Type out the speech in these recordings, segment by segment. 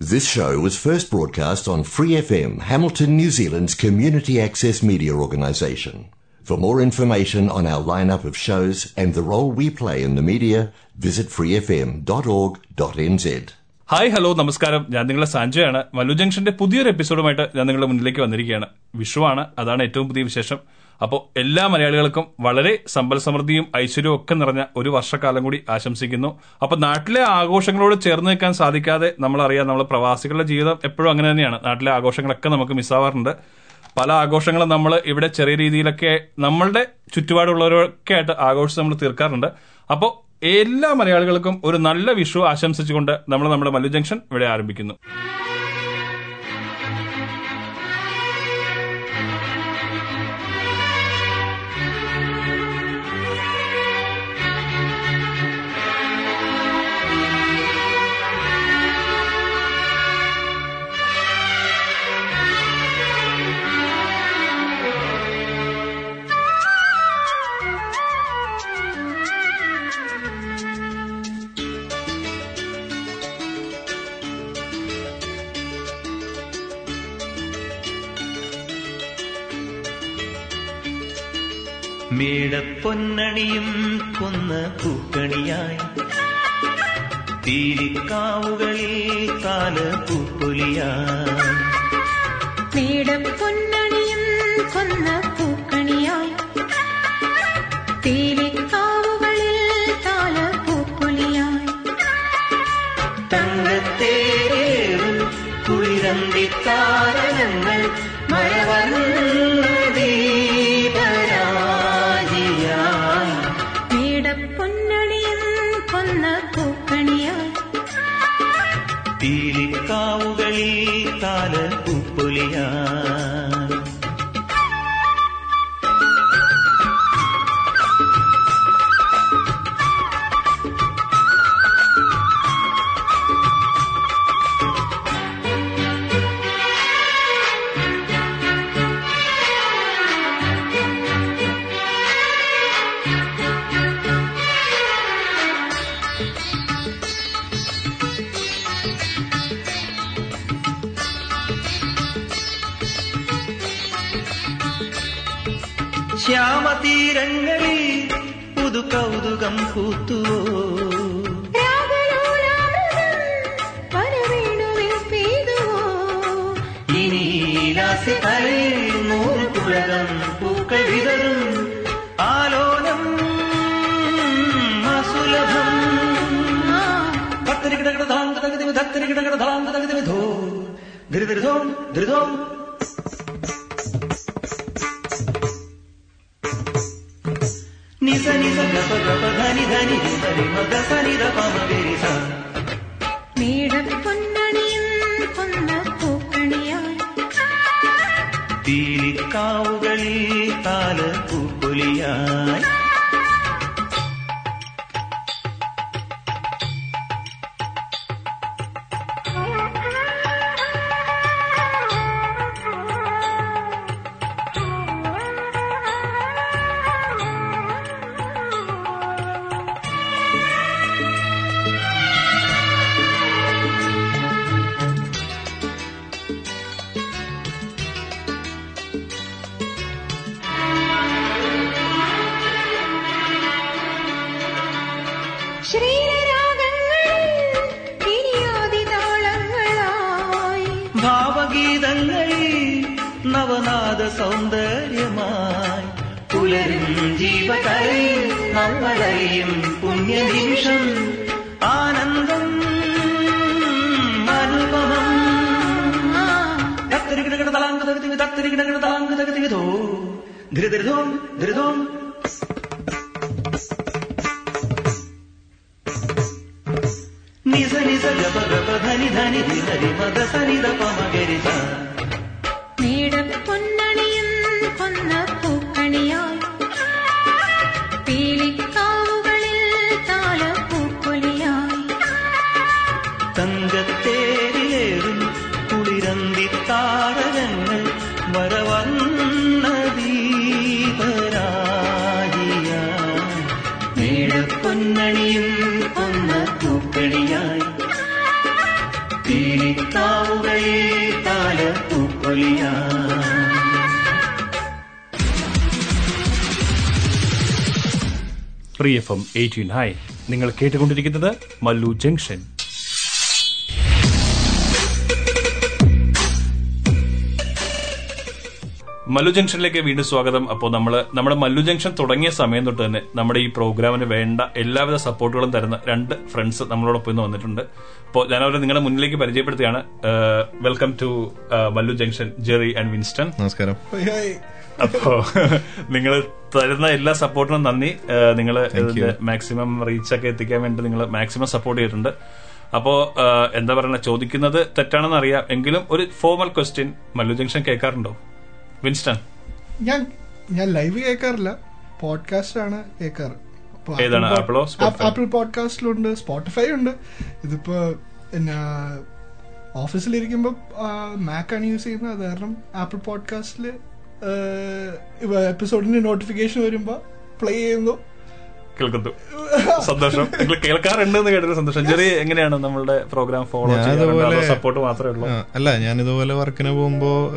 This show was first broadcast on Free FM, Hamilton, New Zealand's community access media organisation. For more information on our lineup of shows and the role we play in the media, visit freefm.org.nz. Hi hello നമസ്കാരം ഞാൻ നിങ്ങളെ സാഞ്ചയാണ് മല്ലു ജംഗ്ഷന്റെ പുതിയൊരു എപ്പിസോഡുമായിട്ട് ഞാൻ നിങ്ങളുടെ മുന്നിലേക്ക് വന്നിരിക്കുകയാണ് വിഷുവാണ് അതാണ് ഏറ്റവും പുതിയ വിശേഷം അപ്പോൾ എല്ലാ മലയാളികൾക്കും വളരെ സമ്പൽ സമൃദ്ധിയും ഐശ്വര്യവും ഒക്കെ നിറഞ്ഞ ഒരു വർഷക്കാലം കൂടി ആശംസിക്കുന്നു. അപ്പോൾ നാട്ടിലെ ആഘോഷങ്ങളോട് ചേർന്ന് നിൽക്കാൻ സാധിക്കാതെ നമ്മളറിയാം നമ്മൾ പ്രവാസികളുടെ ജീവിതം എപ്പോഴും അങ്ങനെ തന്നെയാണ്. നാട്ടിലെ ആഘോഷങ്ങളൊക്കെ നമുക്ക് മിസ്സാവാറുണ്ട്. പല ആഘോഷങ്ങളും നമ്മൾ ഇവിടെ ചെറിയ രീതിയിലൊക്കെ നമ്മളുടെ ചുറ്റുപാടുള്ളവരൊക്കെ ആയിട്ട് ആഘോഷിച്ച് നമ്മൾ തീർക്കാറുണ്ട്. അപ്പോൾ എല്ലാ മലയാളികൾക്കും ഒരു നല്ല വിഷു ആശംസിച്ചുകൊണ്ട് നമ്മൾ നമ്മുടെ മല്ലു ജംഗ്ഷൻ ഇവിടെ ആരംഭിക്കുന്നു. മേടപ്പൊന്നണിയും കൊന്ന പൂക്കണിയായി. തീരിക്കാവുകളിൽ കാല പൂപ്പൊലിയായി മേടപ്പൊന്നണിയും കൊന്ന പൂക്കണിയായി. തീരിക്കാവുകളിൽ കാല പൂപ്പൊലിയായി കുളിരന്തി താരകങ്ങൾ മഴവന്ന ഭക്തരികിടകിട ധക്തരികിടകിട ധോ ധൃതൃധോം ധൃതോം നിസ നിസ ഗപ ഗപ ധനി ധനി ധനി മഗ സനി ധ പമ ഗരി സ നീടപ്പൊന്നണിയും കൊന്ന പൂക്കണിയായി തീലിക്കാവുകളിൽ താല പുണ്യനിമിഷം ആനന്ദം അനുപമം തക്തിരികിടകിട തലാങ്ക് തകതിവി തക്തിരികിടകിട തലാങ്ക് ധൃതൃതോം ധൃതോം free F M eighteen hi നിങ്ങൾ കേട്ടുകൊണ്ടിരിക്കുന്നത് മല്ലു ജംഗ്ഷൻ. മല്ലു ജംഗ്ഷനിലേക്ക് വീണ്ടും സ്വാഗതം. അപ്പോൾ നമ്മൾ നമ്മുടെ മല്ലു ജംഗ്ഷൻ തുടങ്ങിയ സമയം തൊട്ട് തന്നെ നമ്മുടെ ഈ പ്രോഗ്രാമിന് വേണ്ട എല്ലാവിധ സപ്പോർട്ടുകളും തരുന്ന രണ്ട് ഫ്രണ്ട്സ് നമ്മളോടൊപ്പം ഇന്ന് വന്നിട്ടുണ്ട്. അപ്പോൾ ഞാൻ അവരെ നിങ്ങളുടെ മുന്നിലേക്ക് പരിചയപ്പെടുത്തുകയാണ്. Welcome to Mallu junction Jerry and Winston. നമസ്കാരം. അപ്പോ നിങ്ങൾ തരുന്ന എല്ലാ സപ്പോർട്ടിനും നന്ദി. നിങ്ങൾ ഇതിന്റെ മാക്സിമം റീച്ച് ഒക്കെ എത്തിക്കാൻ വേണ്ടി നിങ്ങൾ മാക്സിമം സപ്പോർട്ട് ചെയ്തിട്ടുണ്ട്. അപ്പോ എന്താ പറയുക ചോദിക്കുന്നത് തെറ്റാണെന്ന് അറിയാം. എങ്കിലും ഒരു ഫോർമൽ ക്വസ്റ്റ്യൻ മല്ലു ജംഗ്ഷൻ കേൾക്കാറുണ്ടോ? വിൻസ്റ്റൺ. ഞാൻ ഞാൻ ലൈവ് കേൾക്കാറില്ല. പോഡ്കാസ്റ്റ് ആണ് കേൾക്കാറ്. ഏതാണ്? ആപ്പിൾ ആപ്പിളോ? ആപ്പിൾ പോഡ്കാസ്റ്റിലുണ്ട് സ്പോട്ടിഫൈ ഉണ്ട്. ഇതിപ്പോ ഓഫീസിലിരിക്കുമ്പോ മാക്കാണ് ആണ് യൂസ് ചെയ്യുന്നത്. അത് കാരണം ആപ്പിൾ പോഡ്കാസ്റ്റിൽ എപ്പിസോഡിന്റെ നോട്ടിഫിക്കേഷൻ വരുമ്പോ പ്ലേ ചെയ്യുന്നു. കേൾക്കുന്നു. സന്തോഷം. നിങ്ങൾ കേൾക്കാറുണ്ട് എന്ന് കേട്ടൊരു സന്തോഷം. ചെറിയ എങ്ങനെയാണ് നമ്മളുടെ പ്രോഗ്രാം ഫോളോ സപ്പോർട്ട് മാത്രമേ ഉള്ളൂ? അല്ല ഞാൻ ഇതുപോലെ വർക്കിന് പോകുമ്പോ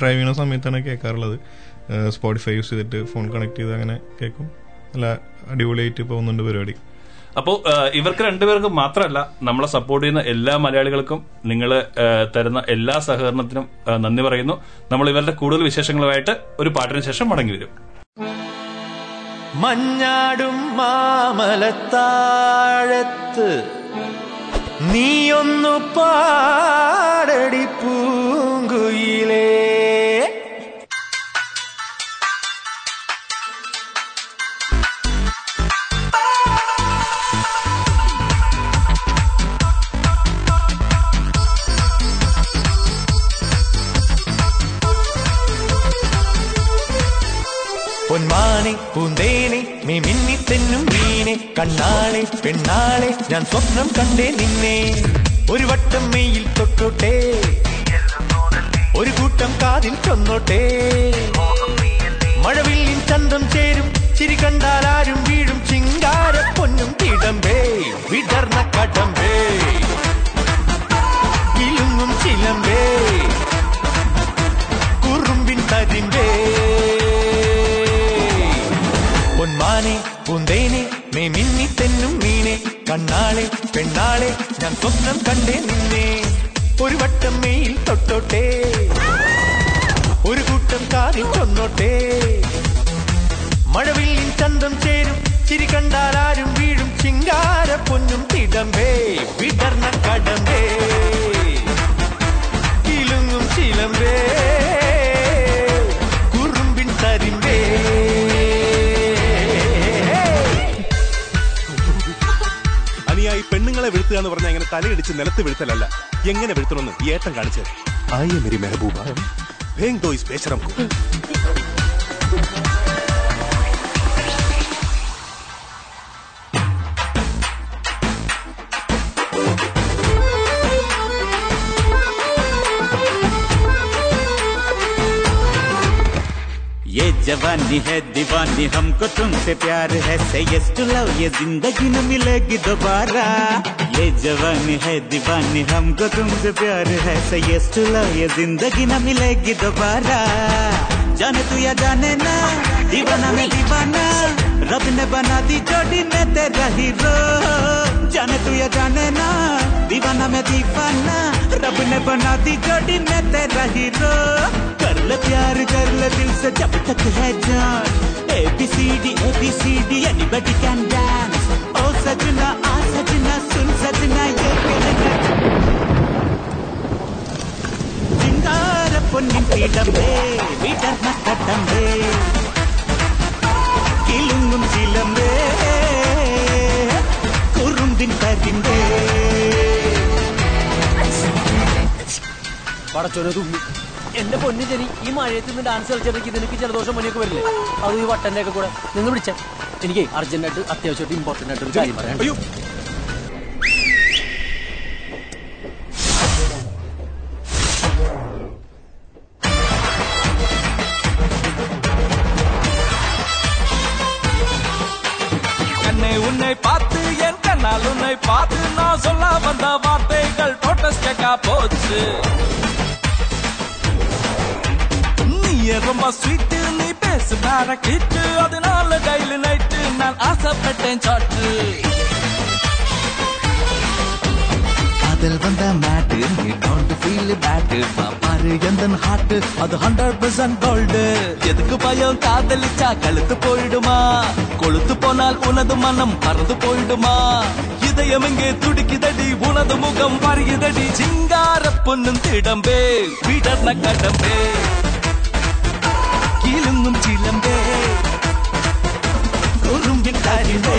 ഡ്രൈവ് ചെയ്യുന്ന സമയത്താണ് കേൾക്കാറുള്ളത്. സ്പോട്ടിഫൈ യൂസ് ചെയ്തിട്ട് ഫോൺ കണക്ട് ചെയ്ത് അങ്ങനെ കേൾക്കും. അല്ല അടിപൊളിയായിട്ട് പോകുന്നുണ്ട് പരിപാടി. അപ്പോൾ ഇവർക്ക് രണ്ടുപേർക്കും മാത്രമല്ല നമ്മളെ സപ്പോർട്ട് ചെയ്യുന്ന എല്ലാ മലയാളികൾക്കും നിങ്ങൾ തരുന്ന എല്ലാ സഹകരണത്തിനും നന്ദി പറയുന്നു. നമ്മൾ ഇവരുടെ കൂടുതൽ വിശേഷങ്ങളുമായിട്ട് ഒരു പാട്ടിന് ശേഷം മടങ്ങി വരും. മഞ്ഞാടും മാമലത്താഴത്ത് നീയൊന്നു പാടടി പൂങ്കുയിലേ. പൊന്മാനെ പൂന്തേനെ നീ മിന്നിത്തെന്നും മീനെ. കണ്ണാളെ പെണ്ണാളെ ഞാൻ സ്വപ്നം കണ്ടേ നിന്നെ. ഒരു വട്ടം മെയിൽ തൊട്ടോട്ടെ. ഒരു കൂട്ടം കാതിൽ ചൊന്നോട്ടെ മഴവില്ലിൻ ചന്തം ചേരും ചിരി കണ്ടാൽ ആരും വീഴും. ചിങ്കാര പൊന്നും തിടമ്പേ വിടർന്ന കടമ്പേ. വിലുങ്ങും ചിലമ്പേ കുറുമ്പിൻ തരിമ്പേ. പൊന്മാനെ പൂന്തേനെ മേ മിന്നിത്തെന്നും മീനെ കണ്ണാളെ പെണ്ണാളെ ഞാൻ സ്വപ്നം കണ്ടേ നിന്നെ. ഒരു വട്ടം മെയിൽ തൊട്ടോട്ടെ. ഒരു കൂട്ടം കാതിൽ തൊന്നോട്ടെ മഴവില്ലിൻ ചന്തം ചേരും ചിരി കണ്ടാൽ ആരും വീഴും ചിങ്കാര പൊന്നും തിടമ്പേ വിടർന്ന കടമ്പേ. ഇലുങ്ങും ചിലമ്പേ. പെണ്ണുങ്ങളെ വീഴ്ത്തുക എന്ന് പറഞ്ഞാൽ ഇങ്ങനെ തലയിടിച്ച് നിലത്ത് വീഴ്ത്തലല്ല. എങ്ങനെ വീഴ്ത്തണമെന്ന് ഏട്ടൻ കാണിച്ചത് ആയ മെരി മെഹബൂബ. ഭേങ് ദോ ഇസ് ബേശറം जवानी है दीवानी, हमको तुमसे प्यार है। से यस टू लव ये ज़िंदगी न मिलेगी दोबारा। ये जवानी है दीवानी, हमको तुमसे प्यार है। से यस टू लव ये ज़िंदगी न मिलेगी दोबारा। जाने तू या जाने ना, दीवाना में दीवाना। रब ने बना दी जोड़ी में तेरा हीरो। जाने तू या जाने ना, दीवाना में दीवाना। रब ने बना दी जोड़ी में तेरा हीरो। बोला प्यार कर ले दिल से जब तक है जान A B C D A B C D anybody can dance ओ सजना आ सजना सुन सजना ये சிங்கார பொன்னின் பீடமே விடர்ம கட்டமே கிலுங்கும் சிலம்பே குறும்பின் பதிந்தே படச்சொன்னது എന്റെ പൊന്നു ചെനി ഈ മഴയത്ത് നിന്ന് ഡാൻസ് കളിച്ചിടയ്ക്ക് നിനക്ക് ജലദോഷം പണിയൊക്കെ വരില്ലേ? അത് ഈ വട്ടന്റെ ഒക്കെ കൂടെ. നിന്ന് പിടിച്ച. എനിക്ക് അർജന്റായിട്ട് അത്യാവശ്യമായിട്ട് ഇമ്പോർട്ടന്റ് ആയിട്ട് ഒരു കാര്യം പറയാം நேர கிட்டு அதனால டெய்லி நைட்டு நான் ஆசைப்பட்டேன் சாட்டு. காதல் வந்த மேட்டு நீ டோன்ட் ஃபீல் பேட்டு பாரு எந்த ஹார்ட் அது ஹண்ட்ரட் பர்சன்ட் கோல்டு எதுக்கு பயம்? காதலிச்சா கழுத்து போயிடுமா? கொழுத்து போனால் உனது மனம் பறந்து போயிடுமா? இதயம் இங்கே துடிக்குதடி உனது முகம் பறியுதடி. சிங்கார பொண்ணும் திடம்பே வீடர்ன கடம்பே. കിലുങ്ങും ചിലമ്പേ. ഉറുമ്പിൻ കരിമേ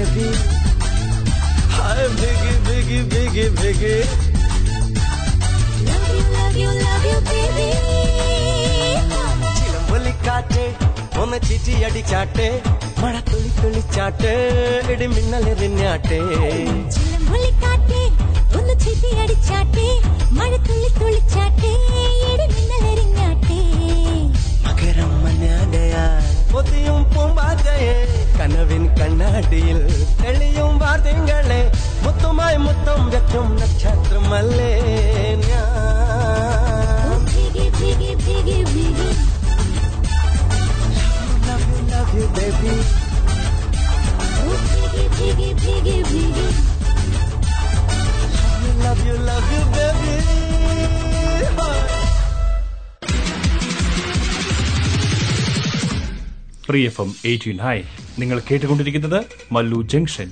you, love you, love you, baby. ചിലമ്പൊലിക്കാറ്റ് ഒന്ന് ചിറ്റി അടിച്ചാട്ടെ മഴ തുള്ളി തുള്ളിച്ചാട്ടെ ഇടി മിന്നലെറിഞ്ഞാട്ടെ ചിലമ്പൊലിക്കാറ്റേ, ഒന്ന് ചിരിയടിച്ചാട്ടെ, മഴത്തുള്ളി തുള്ളിച്ചാട്ടെ, முதியும் பூம்பாதையே கனவின் கண்ணாடியில் தெளியும் வார்த்தைகளே முத்துமாய் முத்தம் வெற்றும் நட்சத்திரம் மல்லே Baby, oh, piggy, piggy, piggy, piggy. Love you, love you, love you, baby. Free F M eighteen. Hi നിങ്ങൾ കേട്ടുകൊണ്ടിരിക്കുന്നത് മല്ലു ജംഗ്ഷൻ.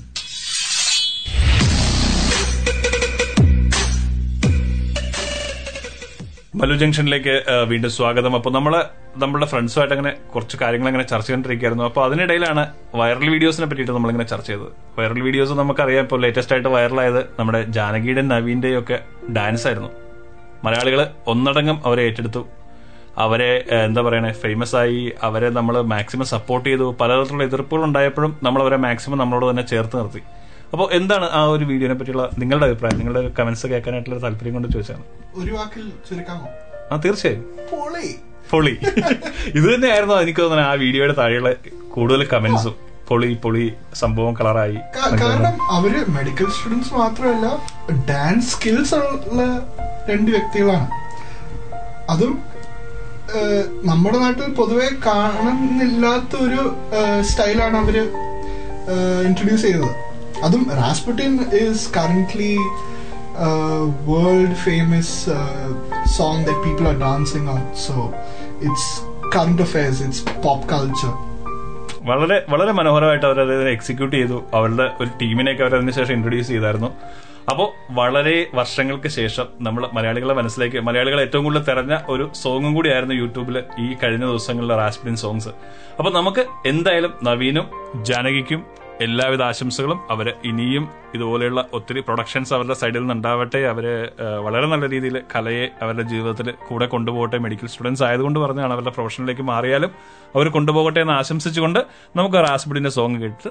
മല്ലു ജംഗ്ഷനിലേക്ക് വീണ്ടും സ്വാഗതം. അപ്പൊ നമ്മൾ നമ്മുടെ ഫ്രണ്ട്സുമായിട്ട് അങ്ങനെ കുറച്ച് കാര്യങ്ങൾ അങ്ങനെ ചർച്ച ചെയ്തുകൊണ്ടിരിക്കുകയായിരുന്നു അപ്പൊ അതിനിടയിലാണ് വൈറൽ വീഡിയോസിനെ പറ്റിയിട്ട് നമ്മളിങ്ങനെ ചർച്ച ചെയ്തത്. വൈറൽ വീഡിയോസ് നമുക്കറിയാം ഇപ്പോൾ ലേറ്റസ്റ്റ് ആയിട്ട് വൈറലായത് നമ്മുടെ ജാനകിയുടെ നവീന്റെയും ഒക്കെ ഡാൻസ് ആയിരുന്നു. മലയാളികൾ ഒന്നടങ്കം അവരെ ഏറ്റെടുത്തു. അവരെ എന്താ പറയണേ ഫേമസ് ആയി അവരെ നമ്മൾ മാക്സിമം സപ്പോർട്ട് ചെയ്തു. പലതരത്തിലുള്ള എതിർപ്പുകൾ ഉണ്ടായപ്പോഴും നമ്മൾ അവരെ മാക്സിമം നമ്മളോട് തന്നെ ചേർത്ത് നിർത്തി. അപ്പോൾ എന്താണ് ആ ഒരു വീഡിയോനെ പറ്റിയുള്ള നിങ്ങളുടെ അഭിപ്രായം? നിങ്ങളുടെ ഒരു കമന്റ്സ് കേൾക്കാനായിട്ടുള്ള താല്പര്യം കൊണ്ട് ചോദിച്ചാണ് ഒരു വാക്കിൽ ചുരുക്കാമോ? ആ തീർച്ചയായും. പൊളി. പൊളി. ഇത് തന്നെയായിരുന്നു എനിക്ക് തോന്നുന്നത് ആ വീഡിയോയുടെ താഴെയുള്ള കൂടുതൽ കമന്റ്സും പൊളി പൊളി സംഭവം കളറായി കാരണം അവർ മെഡിക്കൽ സ്റ്റുഡൻസ് മാത്രമല്ല ഡാൻസ് സ്കിൽസ് ഉള്ള രണ്ട് വ്യക്തികളാണ്. അതും നമ്മുടെ നാട്ടിൽ പൊതുവെ കാണുന്നില്ലാത്ത ഒരു സ്റ്റൈലാണ് അവർ ഇൻട്രൊഡ്യൂസ് ചെയ്തത്. അതും Rasputin is currently world famous song that people are dancing on so it's current affairs it's pop culture വളരെ വളരെ മനോഹരമായിട്ട് അവർ അത് എക്സിക്യൂട്ട് ചെയ്തു. അവരുടെ ഒരു ടീമിനെയൊക്കെ അവർ അതിനുശേഷം ഇൻട്രൊഡ്യൂസ് ചെയ്തായിരുന്നു. അപ്പോൾ വളരെ വർഷങ്ങൾക്ക് ശേഷം നമ്മൾ മലയാളികളെ മനസ്സിലേക്ക് മലയാളികൾ ഏറ്റവും കൂടുതൽ തെരഞ്ഞ ഒരു സോങ്ങും കൂടിയായിരുന്നു യൂട്യൂബിൽ ഈ കഴിഞ്ഞ ദിവസങ്ങളിലെ റാസ്പിൻ സോങ്സ് അപ്പോൾ നമുക്ക് എന്തായാലും നവീനും ജാനകിക്കും എല്ലാവിധ ആശംസകളും അവർ ഇനിയും ഇതുപോലെയുള്ള ഒത്തിരി പ്രൊഡക്ഷൻസ് അവരുടെ സൈഡിൽ നിന്ന് ഉണ്ടാവട്ടെ അവർ വളരെ നല്ല രീതിയിൽ കലയെ അവരുടെ ജീവിതത്തിൽ കൂടെ കൊണ്ടുപോകട്ടെ. മെഡിക്കൽ സ്റ്റുഡൻസ് ആയതുകൊണ്ട് പറഞ്ഞാണ് അവരുടെ പ്രൊഫഷനിലേക്ക് മാറിയാലും അവർ കൊണ്ടുപോകട്ടെ എന്ന് ആശംസിച്ചുകൊണ്ട് നമുക്ക് റാസ്ബിഡിന്റെ സോങ് കേട്ട്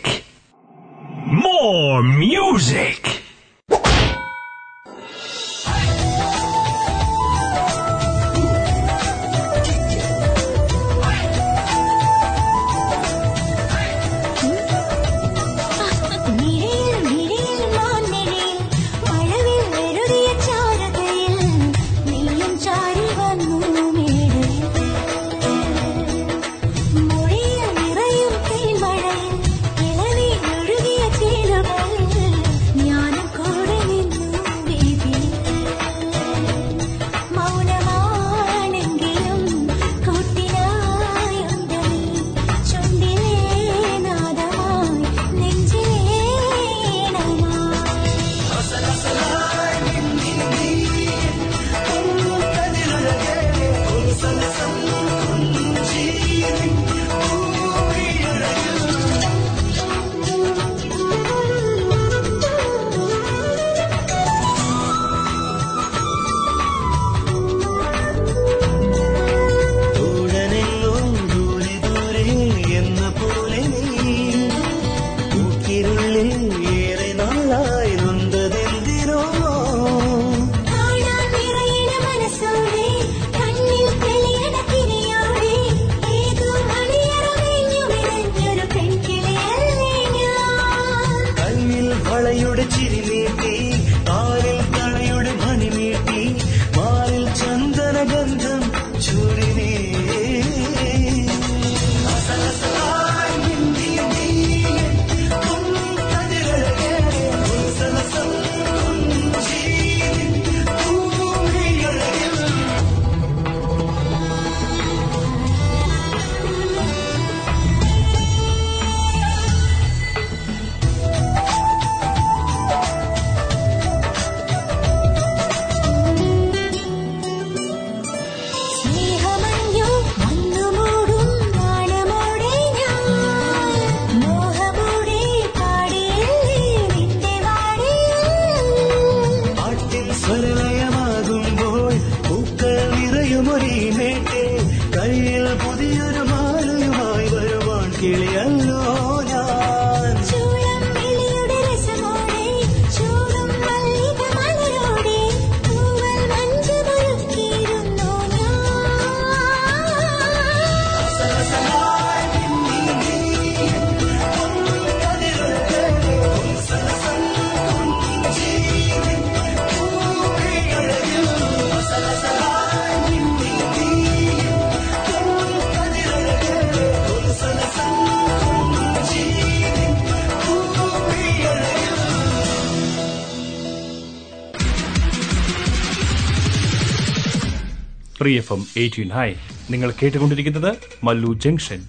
free F M eighteen. Hi നിങ്ങൾ കേട്ടുകൊണ്ടിരിക്കുന്നത് Mallu junction.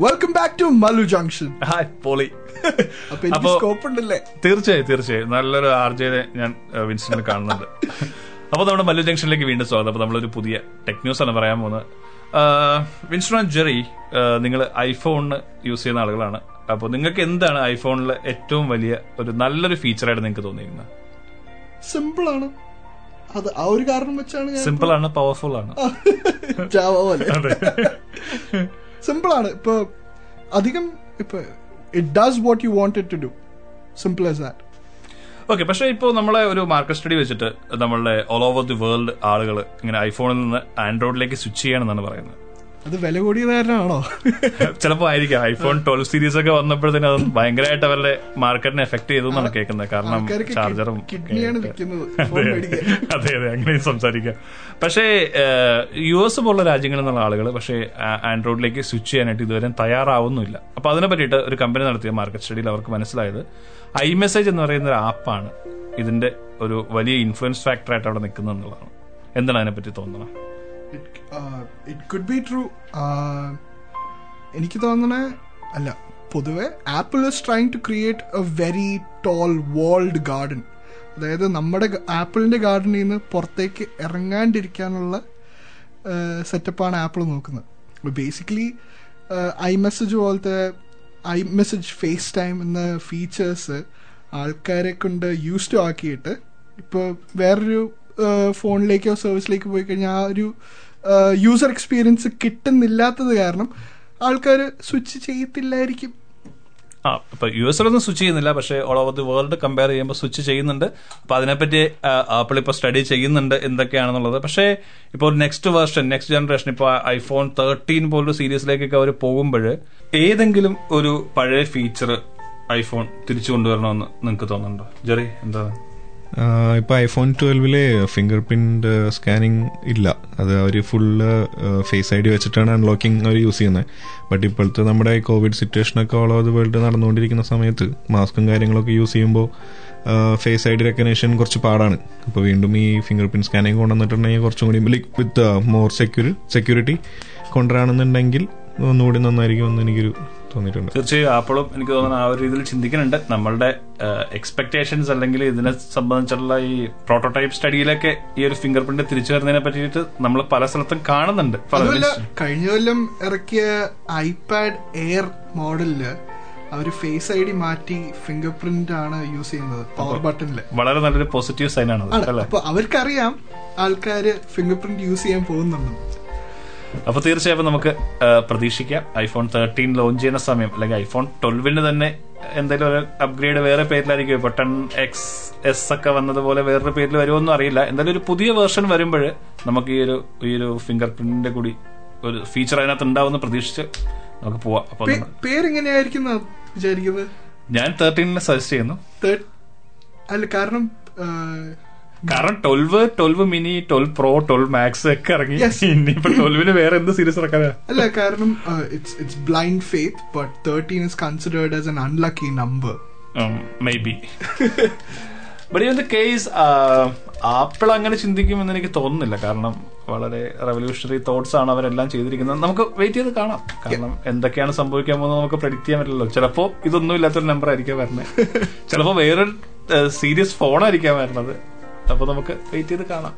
Welcome back to Mallu junction. Hi poly. അപ്പൊ സ്കോപ്പ് ഉണ്ടല്ലേ തീർച്ചയായും തീർച്ചയായും. നല്ലൊരു ആർ ജെനെ ഞാൻ വിൻസിനെ കാണുന്നുണ്ട്. അപ്പോൾ നമ്മുടെ മല്ലു ജംഗ്ഷനിലേക്ക് വീണ്ടും സ്വാഗതം. അപ്പോൾ നമ്മളൊരു പുതിയ ടെക് ന്യൂസ് ആണ് പറയാൻ പോകുന്നത്. വിൻസ്റ്റൺ ആൻഡ് ജെറി നിങ്ങൾ ഐഫോണിന് യൂസ് ചെയ്യുന്ന ആളുകളാണ്. അപ്പോൾ നിങ്ങൾക്ക് എന്താണ് ഐഫോണിലെ ഏറ്റവും വലിയ ഒരു നല്ലൊരു ഫീച്ചറായിട്ട് നിങ്ങൾക്ക് തോന്നിയിരുന്നത്? സിമ്പിൾ ആണ് അത് ആ ഒരു കാരണം വെച്ചാണ് സിമ്പിൾ ആണ് പവർഫുൾ ആണ് സിമ്പിൾ ആണ് ഇപ്പൊ അധികം ഇപ്പൊ it does what you want it to do simple as that okay പക്ഷേ ഇപ്പോൾ നമ്മളെ ഒരു മാർക്കറ്റ് സ്റ്റഡി വെച്ചിട്ട് നമ്മളുടെ ഓൾ ഓവർ ദി വേൾഡ് ആളുകൾ ഇങ്ങനെ ഐഫോണിൽ നിന്ന് ആൻഡ്രോയിഡിലേക്ക് സ്വിച്ച് ചെയ്യണമെന്നാണ് പറയുന്നത്. അത് വില കൂടിയ കാരണമാണോ? ചിലപ്പോൾ ആയിരിക്കാം. ഐഫോൺ ട്വൽവ് സീരീസ് ഒക്കെ വന്നപ്പോഴത്തേനും അത് ഭയങ്കരമായിട്ട് അവരുടെ മാർക്കറ്റിനെ എഫക്ട് ചെയ്തു എന്നാണ് കേൾക്കുന്നത്. കാരണം ചാർജറും അതെ അതെ അതെ അങ്ങനെയും സംസാരിക്കാം. പക്ഷേ യു എസ് പോലുള്ള രാജ്യങ്ങളിൽ നിന്നുള്ള ആളുകൾ പക്ഷേ ആൻഡ്രോയിഡിലേക്ക് സ്വിച്ച് ചെയ്യാനായിട്ട് ഇതുവരെ തയ്യാറാവുന്നില്ല അപ്പൊ അതിനെ പറ്റിയിട്ട് ഒരു കമ്പനി നടത്തിയ മാർക്കറ്റ് സ്റ്റഡിയിൽ അവർക്ക് മനസ്സിലായത് ഐ മെസ്സേജ് എന്ന് പറയുന്ന ഒരു ആപ്പാണ് ഇതിന്റെ ഒരു വലിയ ഇൻഫ്ലുവൻസ് ഫാക്ടറായിട്ട് അവിടെ നിൽക്കുന്നത് എന്നുള്ളതാണ് എന്താണ് അതിനെപ്പറ്റി തോന്നുന്നത് ഇറ്റ് കുഡ് ബി ട്രൂ എനിക്ക് തോന്നണേ അല്ല പൊതുവെ Apple is trying to create a very tall walled garden അതായത് നമ്മുടെ ആപ്പിളിന്റെ ഗാർഡനിൽ നിന്ന് പുറത്തേക്ക് ഇറങ്ങാണ്ടിരിക്കാനുള്ള സെറ്റപ്പാണ് ആപ്പിൾ നോക്കുന്നത്. ബേസിക്കലി ഐ മെസ്സേജ് പോലത്തെ ഐ മെസ്സേജ് ഫേസ് ടൈം എന്ന ഫീച്ചേഴ്സ് ആൾക്കാരെ കൊണ്ട് ടു ആക്കിയിട്ട് ഇപ്പോൾ വേറൊരു ഫോണിലേക്കോ സർവീസിലേക്കോ പോയി കഴിഞ്ഞാൽ ആ ഒരു യൂസർ എക്സ്പീരിയൻസ് കിട്ടുന്നില്ലാത്തത് കാരണം ആൾക്കാർ സ്വിച്ച് ചെയ്യത്തില്ലായിരിക്കും. ആ ഇപ്പൊ യു എസിലൊന്നും സ്വിച്ച് ചെയ്യുന്നില്ല. പക്ഷേ all over the world compare ചെയ്യുമ്പോൾ സ്വിച്ച് ചെയ്യുന്നുണ്ട്. അപ്പൊ അതിനെപ്പറ്റി ആപ്പിൾ ഇപ്പോൾ സ്റ്റഡി ചെയ്യുന്നുണ്ട് എന്തൊക്കെയാണെന്നുള്ളത്. പക്ഷേ ഇപ്പോൾ നെക്സ്റ്റ് വേർഷൻ നെക്സ്റ്റ് ജനറേഷൻ ഇപ്പോൾ ഐഫോൺ തേർട്ടീൻ പോലുള്ള സീരീസിലേക്കൊക്കെ അവർ പോകുമ്പോൾ ഏതെങ്കിലും ഒരു പഴയ ഫീച്ചർ ഐഫോൺ തിരിച്ചു കൊണ്ടുവരണമെന്ന് നിങ്ങൾക്ക് തോന്നുന്നുണ്ടോ? ജെറി എന്താ ആഹ് ഇപ്പൊ ഐഫോൺ ട്വൽവിലെ ഫിംഗർ പ്രിന്റ് സ്കാനിങ് ഇല്ല. അത് അവർ ഫുള്ള് ഫേസ് ഐ ഡി വെച്ചിട്ടാണ് അൺലോക്കിംഗ് അവർ യൂസ് ചെയ്യുന്നത് ബട്ട് ഇപ്പോഴത്തെ നമ്മുടെ കോവിഡ് സിറ്റുവേഷനൊക്കെ ഓൾ ഓവർ ദ വേൾഡ് നടന്നുകൊണ്ടിരിക്കുന്ന സമയത്ത് മാസ്കും കാര്യങ്ങളൊക്കെ യൂസ് ചെയ്യുമ്പോൾ ഫേസ് ഐ ഡി റെക്കഗ്നേഷൻ കുറച്ച് പാടാണ്. അപ്പോൾ വീണ്ടും ഈ ഫിംഗർ പ്രിന്റ് സ്കാനിങ് കൊണ്ടുവന്നിട്ടുണ്ടെങ്കിൽ കുറച്ചും കൂടി like with more security security കൊണ്ടുവരാണെന്നുണ്ടെങ്കിൽ ഒന്നുകൂടി നന്നായിരിക്കും എന്ന് എനിക്കൊരു തോന്നിയിട്ടുണ്ട്. തീർച്ചയായും ആപ്പിളും എനിക്ക് തോന്നുന്നു ആ ഒരു രീതിയിൽ ചിന്തിക്കുന്നുണ്ട്. നമ്മളുടെ എക്സ്പെക്ടേഷൻസ് അല്ലെങ്കിൽ ഇതിനെ സംബന്ധിച്ചുള്ള ഈ പ്രോട്ടോടൈപ്പ് സ്റ്റഡിയിലൊക്കെ ഈ ഒരു ഫിംഗർ പ്രിന്റ് തിരിച്ചു വരുന്നതിനെ പറ്റിയിട്ട് നമ്മൾ പല സ്ഥലത്തും കാണുന്നുണ്ട്. കഴിഞ്ഞ കൊല്ലം ഇറക്കിയ ഐപാഡ് എയർ മോഡലിൽ അവർ ഫേസ് ഐ ഡി മാറ്റി ഫിംഗർ പ്രിന്റ് ആണ് യൂസ് ചെയ്യുന്നത് പവർ ബട്ടണിൽ വളരെ നല്ലൊരു പോസിറ്റീവ് സൈൻ ആണ്. അപ്പൊ അവർക്കറിയാം ആൾക്കാര് ഫിംഗർ പ്രിന്റ് യൂസ് ചെയ്യാൻ പോകുന്നുണ്ട് അപ്പൊ തീർച്ചയായും നമുക്ക് പ്രതീക്ഷിക്കാം. ഐഫോൺ തേർട്ടീൻ ലോഞ്ച് ചെയ്യുന്ന സമയം അല്ലെങ്കിൽ ഐഫോൺ ട്വൽവിന് തന്നെ എന്തെങ്കിലും ഒരു അപ്ഗ്രേഡ് വേറെ പേരിലായിരിക്കും. ഇപ്പൊ ടെൻ എക്സ് എസ് ഒക്കെ വന്നതുപോലെ വേറൊരു പേരിൽ വരുമോന്നും അറിയില്ല. എന്തായാലും ഒരു പുതിയ വേർഷൻ വരുമ്പോൾ നമുക്ക് ഈ ഒരു ഈ ഒരു ഫിംഗർ പ്രിന്റിന്റെ കൂടി ഒരു ഫീച്ചർ അതിനകത്ത് ഉണ്ടാവുമെന്ന് പ്രതീക്ഷിച്ച് നമുക്ക് പോവാം. അപ്പൊ പേരെങ്ങനെയായിരിക്കും വിചാരിക്കുന്നത്? ഞാൻ തേർട്ടീനിനെ സജസ്റ്റ് ചെയ്യുന്നു. അല്ല കാരണം കാരണം twelve twelve mini twelve pro twelve max ഒക്കെ ഇറങ്ങി. ഇനിയിപ്പോ ട്വൽവിന് വേറെ എന്ത് സീരീസ് ഇറക്കാനാ? അല്ല കാരണം it's it's blind faith but thirteen is considered as an unlucky number maybe but in the case Apple അങ്ങനെ ചിന്തിക്കുമെന്ന് എനിക്ക് തോന്നുന്നില്ല. കാരണം വളരെ റെവല്യൂഷണറി തോട്ട്സ് ആണ് അവരെല്ലാം ചെയ്തിരിക്കുന്നത്. നമുക്ക് വെയിറ്റ് ചെയ്ത് കാണാം. കാരണം എന്തൊക്കെയാണ് സംഭവിക്കാൻ പോകുന്നത് നമുക്ക് പ്രെഡിക്ട് ചെയ്യാൻ പറ്റില്ലല്ലോ. ചിലപ്പോ ഇതൊന്നും ഇല്ലാത്തൊരു നമ്പർ ആയിരിക്കാം വരുന്നത്. ചിലപ്പോ വേറൊരു സീരിയസ് ഫോണായിരിക്കാം വരുന്നത്. അപ്പൊ നമുക്ക് വെയിറ്റ് ചെയ്ത് കാണാം.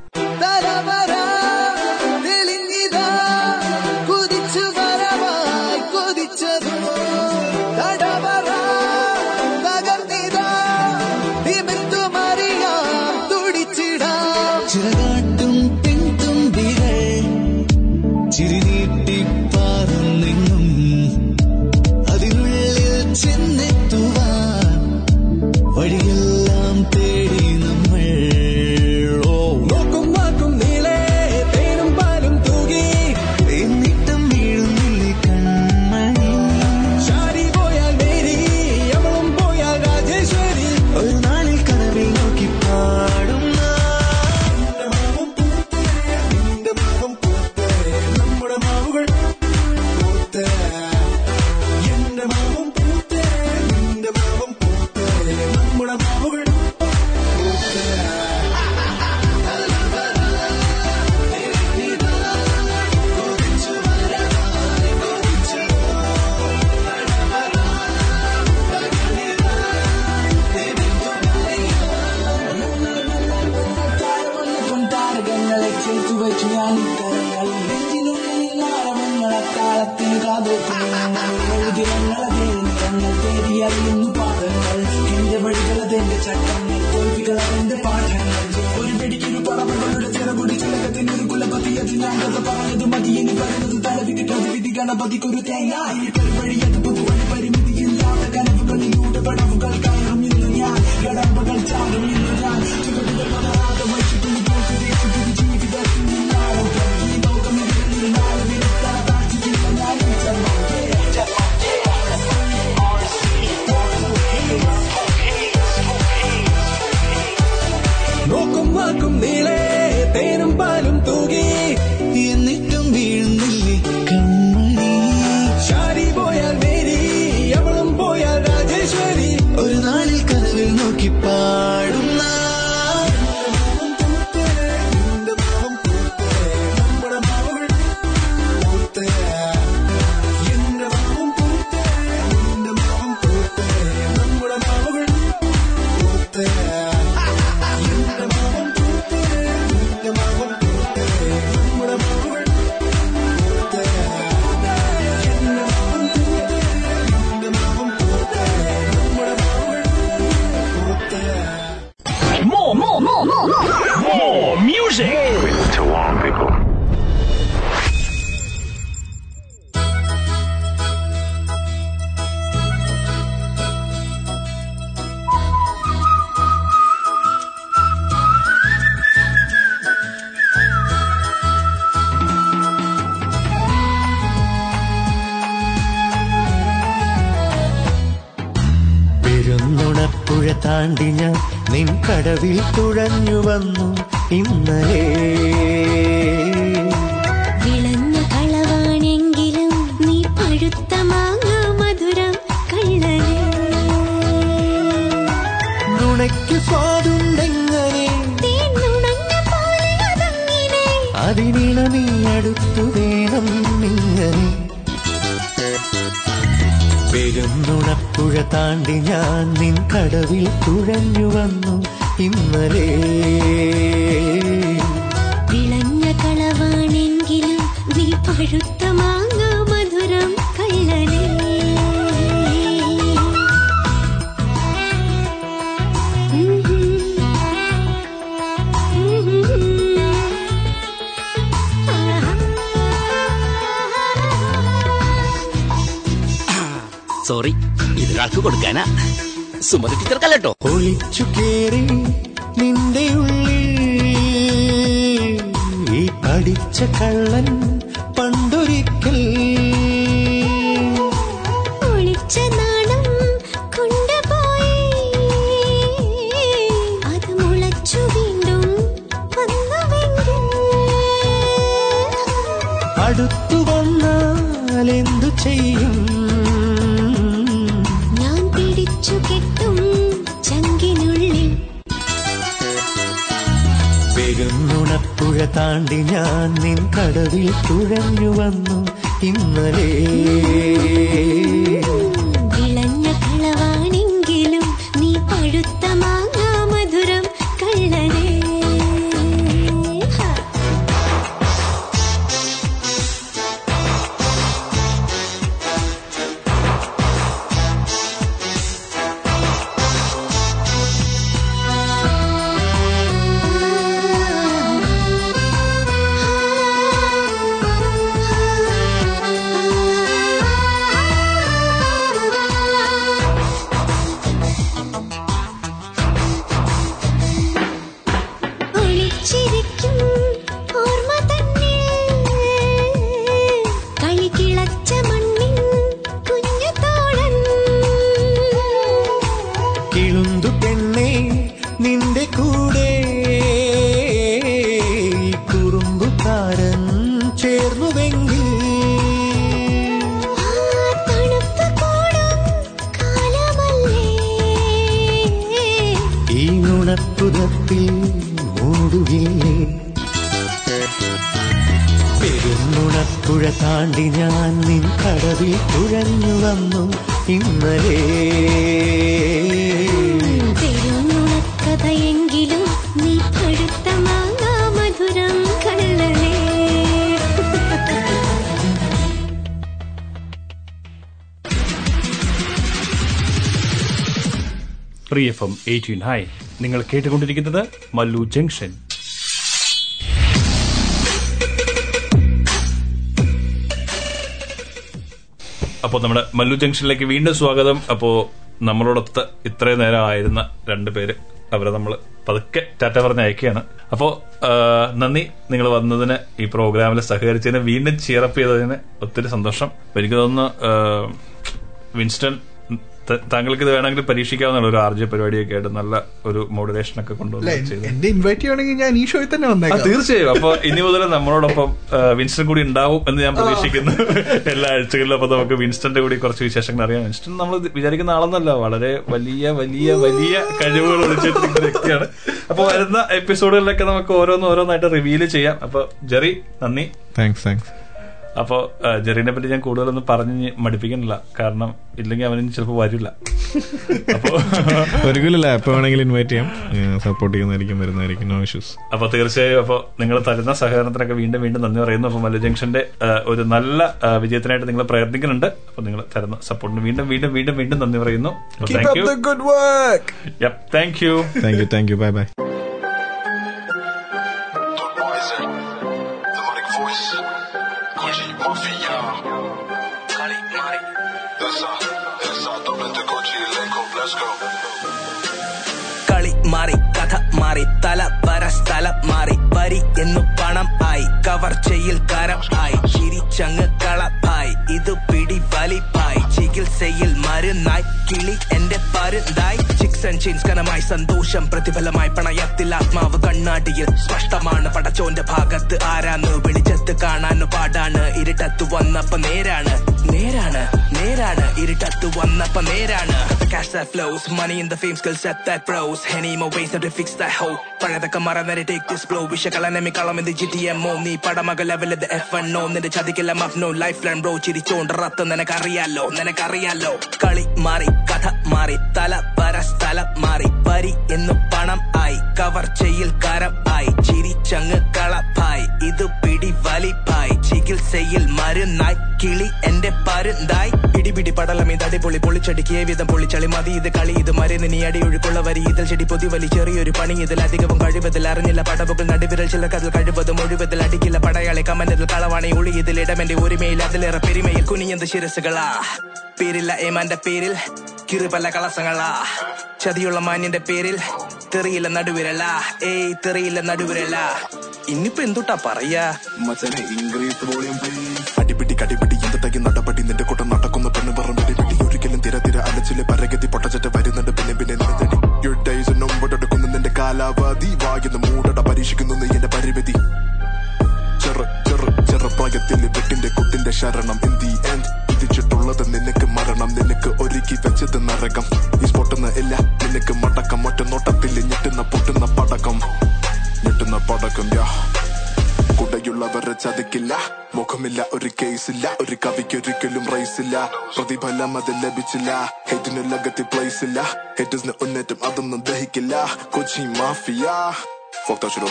വഴിയും പാദങ്ങൾ എന്റെ വഴികളത് എന്റെ ചട്ടങ്ങൾ തോൽവികളത് എന്റെ പാഠങ്ങൾ ഒരു പിടിക്കൊരു പറവകളുടെ ചിറകുടി ചിലകത്തിനൊരു കുലപതി അത് ഞാൻ കഥ പറഞ്ഞത് മതി എന്ന് പറയുന്നത് തലവിധി പ്രതിവിധി ഗണപതിക്കൊരു തേങ്ങ ഈ പെരുവഴി അത് പുതുവഴി കടവിൽ തുഴഞ്ഞു വന്നു ഇന്നലെ. വിളഞ്ഞ കളവാണെങ്കിലും നീ പഴുത്ത മാങ്ങ മധുരം കള്ളനെ. നുണയ്ക്ക് സ്വാദു പുഴ താണ്ടി ഞാൻ നിൻ കടവിൽ തുഴഞ്ഞു വന്നു ഇന്നലെ. വിളഞ്ഞ കളവാണെങ്കിലും നീ പഴുത്ത കൊടുക്കാനാ. സുമതി ടീച്ചർക്കല്ലോ ഒളിച്ചു കേറി നിന്റെ ഉള്ളിൽ ഈ പഠിച്ച കള്ളൻ എം ഹൈ നിങ്ങൾ കേട്ടുകൊണ്ടിരിക്കുന്നത് മല്ലു ജംഗ്ഷൻ. അപ്പോൾ നമ്മുടെ മല്ലു ജംഗ്ഷനിലേക്ക് വീണ്ടും സ്വാഗതം. അപ്പോൾ നമ്മളോടൊത്ത് ഇത്രയും നേരം ആയിരുന്ന രണ്ടുപേര് അവരെ നമ്മൾ പതുക്കെ ടാറ്റ പറഞ്ഞ് അയക്കുകയാണ്. അപ്പോ നന്ദി. നിങ്ങൾ വന്നതിന് ഈ പ്രോഗ്രാമിൽ സഹകരിച്ചതിന് വീണ്ടും ചിയറപ്പ് ചെയ്തതിന് ഒത്തിരി സന്തോഷം. എനിക്ക് തോന്നുന്നു വിൻസ്റ്റൺ താങ്കൾക്ക് ഇത് വേണമെങ്കിൽ പരീക്ഷിക്കാവുന്ന ഒരു ആർജ പരിപാടിയൊക്കെ ആയിട്ട് നല്ല ഒരു മോഡുലേഷൻ ഒക്കെ കൊണ്ടുവന്നു എന്നെ ഇൻവൈറ്റ് ചെയ്യണമെങ്കിൽ ഞാൻ ഈ ഷോയിൽ തന്നെ ആ, വന്നേക്കാം. തീർച്ചയായും. അപ്പൊ ഇനി മുതൽ നമ്മളോടൊപ്പം വിൻസ്റ്റൺ കൂടി ഉണ്ടാവും എന്ന് ഞാൻ പ്രതീക്ഷിക്കുന്നു. എല്ലാ ആഴ്ചകളിലും അപ്പൊ നമുക്ക് വിൻസ്റ്റന്റെ കൂടി കുറച്ച് വിശേഷങ്ങൾ അറിയാം. വിൻസ്റ്റൺ നമ്മൾ വിചാരിക്കുന്ന ആളൊന്നല്ല. വളരെ വലിയ വലിയ വലിയ കഴിവുകൾ ഒളിച്ചിട്ടിരിക്കുന്ന വ്യക്തിയാണ്. അപ്പൊ വരുന്ന എപ്പിസോഡുകളിലൊക്കെ നമുക്ക് ഓരോന്ന് ഓരോന്നായിട്ട് റിവീൽ ചെയ്യാം. അപ്പൊ ജെറി നന്ദി. താങ്ക്സ് താങ്ക്സ് അപ്പോ ജെറീനെ പറ്റി ഞാൻ കൂടുതലൊന്നും പറഞ്ഞ് മടിപ്പിക്കണില്ല. കാരണം ഇല്ലെങ്കിൽ അവന് ചിലപ്പോൾ വരില്ല. അപ്പോ ഒരിക്കലില്ല എപ്പോ വേണമെങ്കിലും ഇൻവൈറ്റ് ചെയ്യാം. സപ്പോർട്ട് ചെയ്യുന്നതായിരിക്കും വരുന്നതായിരിക്കും. നോ ഇഷ്യൂസ് അപ്പൊ തീർച്ചയായും അപ്പൊ നിങ്ങൾ തരുന്ന സഹകരണത്തിനൊക്കെ വീണ്ടും വീണ്ടും നന്ദി പറയുന്നു. അപ്പൊ മല്ല ജംഗ്ഷന്റെ ഒരു നല്ല വിജയത്തിനായിട്ട് നിങ്ങൾ പ്രയത്നിക്കുന്നുണ്ട്. അപ്പൊ നിങ്ങൾ തരുന്ന സപ്പോർട്ടിന് വീണ്ടും വീണ്ടും വീണ്ടും വീണ്ടും നന്ദി പറയുന്നു. Keep thank up you the good work. Thank you thank you thank you bye bye കളി മാറി കഥ മാറി തല വര സ്ഥലം മാറി. പരി എന്നു പണം ആയി കവർച്ചയിൽ കരം ആയി. ചിരിച്ചങ്ങ് കളപ്പായി ഇത് പിടി വലിപ്പായി. ചികിത്സയിൽ മരുന്നായി കിളി എന്റെ പരുന്തായി. ചിക്സ് ആൻഡ് ചെയിൻസ് കനമായി സന്തോഷം പ്രതിഫലമായി. പണയത്തിൽ ആത്മാവ് കണ്ണാടിയിൽ സ്പഷ്ടമാണ് പടച്ചോന്റെ ഭാഗത്ത് ആരാന്ന് വെളിച്ചത്ത് കാണാൻ പാടാണ് ഇരുട്ടത്ത് വന്നപ്പ നേരാണ്. നേരാണ് നേരാണ് ഇരുട്ടത്ത് വന്നപ്പ നേരാണ്. Cash that flows, money in the fame, skill set that to fix that hole. പഴയതൊക്കെ മറന്നേരെ take this blow. വിഷകളനമി കളം എം GTMO. നീ പടമക ലെവലത് എഫ് എൻ F1 നിന്റെ ചതിക്കില്ല മഫ്നോ ലൈഫ് ലൈൻ ബ്രോ ചിരിച്ചോണ്ട് റത്ത് നിനക്കറിയാലോ? നിനക്കറിയാലോ? കളി മാറി കഥ മാറി തല പര സ്ഥലം മാറി. പരി എന്നു പണം ആയി കവർച്ചയിൽ കരം ആയി. ചിരിച്ചങ്ങ് കളപ്പായി ഇത് പിടി വലിപ്പായി ചികിത്സയിൽ മരുന്നായി കിളി എന്റെ പരുന്തായി. പടലം ഇത് അടിപൊളി പൊളിച്ചടിക്കിയ വിധം പൊളിച്ചളി. മതി ഇത് കളി ഇത് മരുന്ന് നീ അടിയൊഴുക്കുള്ള വരി ഇതിൽ ചെടി പൊതി വലി ചെറിയൊരു പണി. ഇതിൽ അധികവും കഴിവതിൽ അറിഞ്ഞില്ല. പടവുകൾ നടുവിരൽ ചില കതിൽ കഴിവതും ഒഴിവതിൽ അടിക്കില്ല. പടയാളി കമന്നതിൽ കളവാണി. ഒളി ഇതിൽ ഇടമെന്റെ ഒരുമയിൽ അതിലേറെ പെരുമയിൽ. കുനിയന്ത ശിരസുകളാ പേരില്ല ഏമാന്റെ പേരിൽ കിറുപല കളസങ്ങളാ. ചതിയുള്ള മാന്യന്റെ പേരിൽ തെറിയില്ല നടുവിരല. ഏയ് തെറിയില്ല നടുവിരല. ഇനിയിപ്പോ എന്തുട്ടാ പറയാ? മച്ചനെ ഇൻക്രീസ് വോളിയം അടിപിടി കടിപിടി എന്തൊക്കെ are numbered നിന്റെ കാലാവധി. വായുന്ന മൂടട പരീക്ഷിക്കുന്നു നീ എന്റെ പരിമിതി. ചെറു ചെറു ചെറുപ്രായത്തിൽ വെട്ടിന്റെ കുട്ടിന്റെ ശരണം. എന്തി ദി എൻഡ് വിധിച്ചിട്ടുള്ളത് നിനക്ക് മരണം. നിനക്ക് ഒരുക്കി വെച്ചത് നരകം. ചതിക്കില്ല. മുഖമില്ല ഒരു കേസില്ല ഒരു കവിക്ക് ഒരിക്കലും റൈസില്ല പ്രതിഫലം അത് ലഭിച്ചില്ല. ഹെറ്റിന് ലഗത്തി പ്ലേസ് ഇല്ല. ഹെറ്റിന് ഉന്നേറ്റം അതൊന്നും ദഹിക്കില്ല. കൊച്ചി മാഫിയ. ഫോക്താശുരോ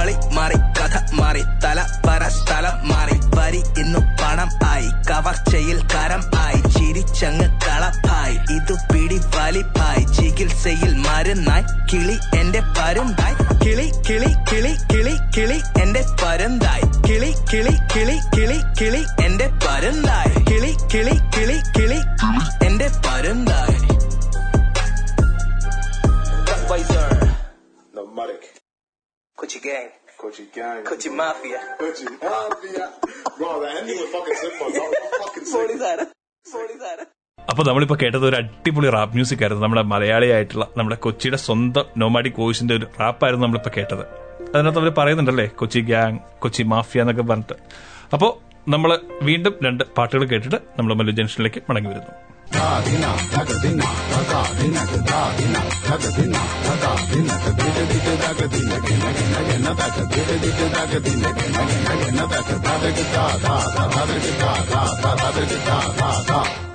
കളി മാറി കഥ മാറി തല പര സ്ഥലം മാറി. വരി ഇന്നു പണം ആയി കവർച്ചയിൽ കരം ആയി ചിരിച്ചങ്ങ് കളപ്പായി ഇത് പിടി വലിപ്പായി ചികിത്സയിൽ മരുന്നായി. കിളി എന്റെ പരുന്തായി. കിളി കിളി കിളി കിളി കിളി എന്റെ പരുന്തായി. കിളി കിളി കിളി കിളി കിളി എന്റെ പരുന്തായി. കിളി കിളി കിളി കിളി എന്റെ പരുന്തായി. Kochi gang. Kochi gang. Kochi mafia. Kochi mafia. Bro, the ending was fucking simple. That was fucking simple. അപ്പൊ നമ്മളിപ്പോ കേട്ടത് ഒരു അടിപൊളി റാപ്പ് മ്യൂസിക് ആയിരുന്നു നമ്മുടെ മലയാളിയായിട്ടുള്ള നമ്മുടെ കൊച്ചിയുടെ സ്വന്തം നോമാഡി കോഴ്സിന്റെ ഒരു റാപ്പായിരുന്നു നമ്മളിപ്പോൾ കേട്ടത് അതിനകത്ത് അവർ പറയുന്നുണ്ടല്ലേ കൊച്ചി ഗ്യാങ് കൊച്ചി മാഫിയ എന്നൊക്കെ പറഞ്ഞിട്ട് അപ്പോൾ നമ്മൾ വീണ്ടും രണ്ട് പാട്ടുകൾ കേട്ടിട്ട് നമ്മൾ മല്ലു ജംഗ്ഷനിലേക്ക് മടങ്ങി വരുന്നു ದಾದಿನ ಧಗ ದಿನ ಧಗ ದಿನಕ ದಾದಿನ ಧಗ ದಿನ ಧಗ ದಿನಕ ದಿಟ ದಿಟ ಧಗ ದಿನ ಗಿನ ಗಿನ ಗಿನ ಧಗ ದಿಟ ದಿಟ ಧಗ ದಿನ ಗಿನ ಗಿನ ಗಿನ ಧಗ ಧಗ ಧಗ ಧಗ ಧಗ ಧಗ ಧಗ ಧಗ ಧಗ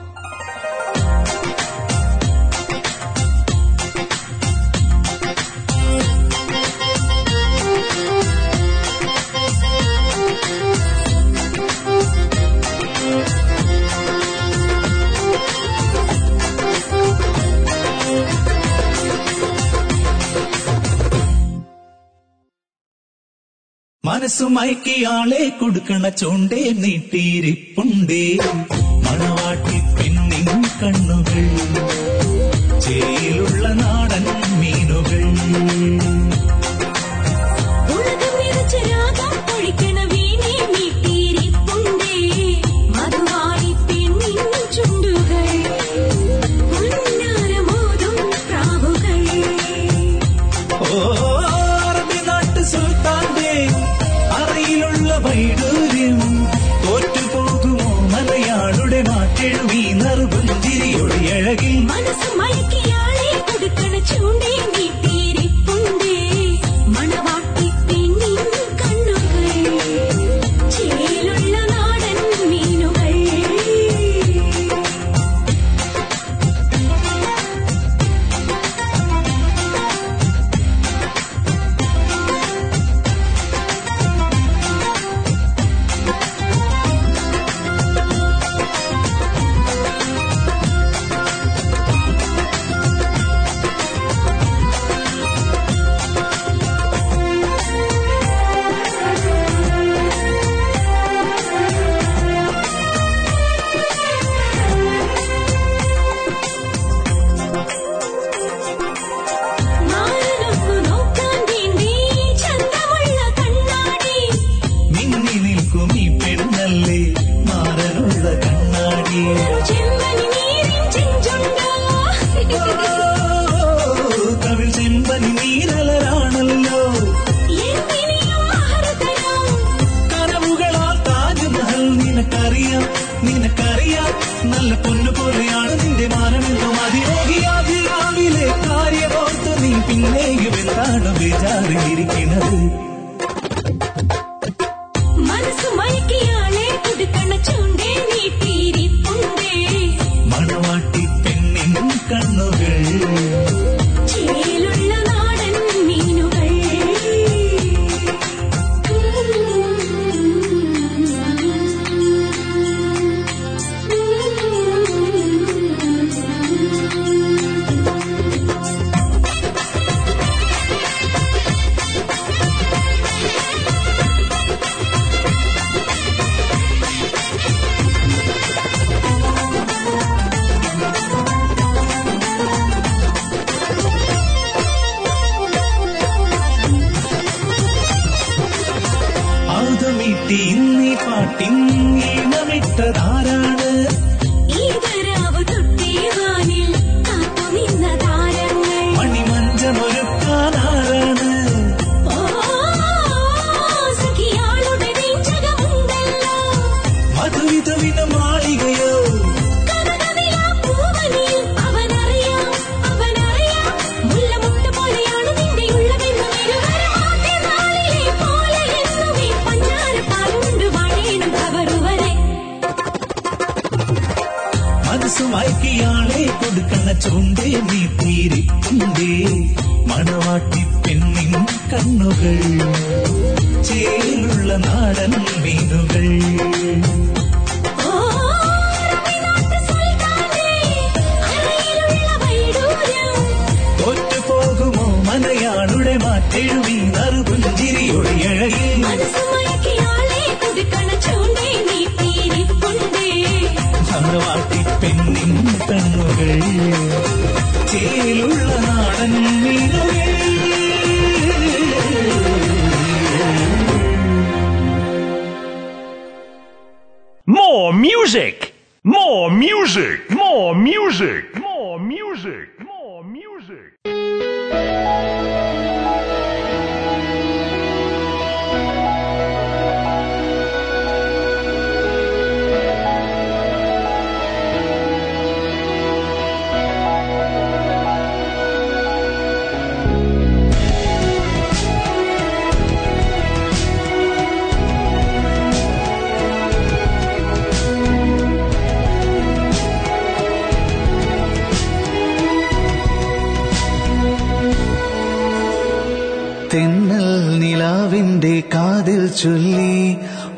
മനസ്സുമയക്കിയാളെ കൊടുക്കണ ചൂണ്ടേ നീട്ടിയിരിപ്പുണ്ടേ. മണവാട്ടി പെണ്ണിൻ കണ്ണുകൾ ചേലുള്ള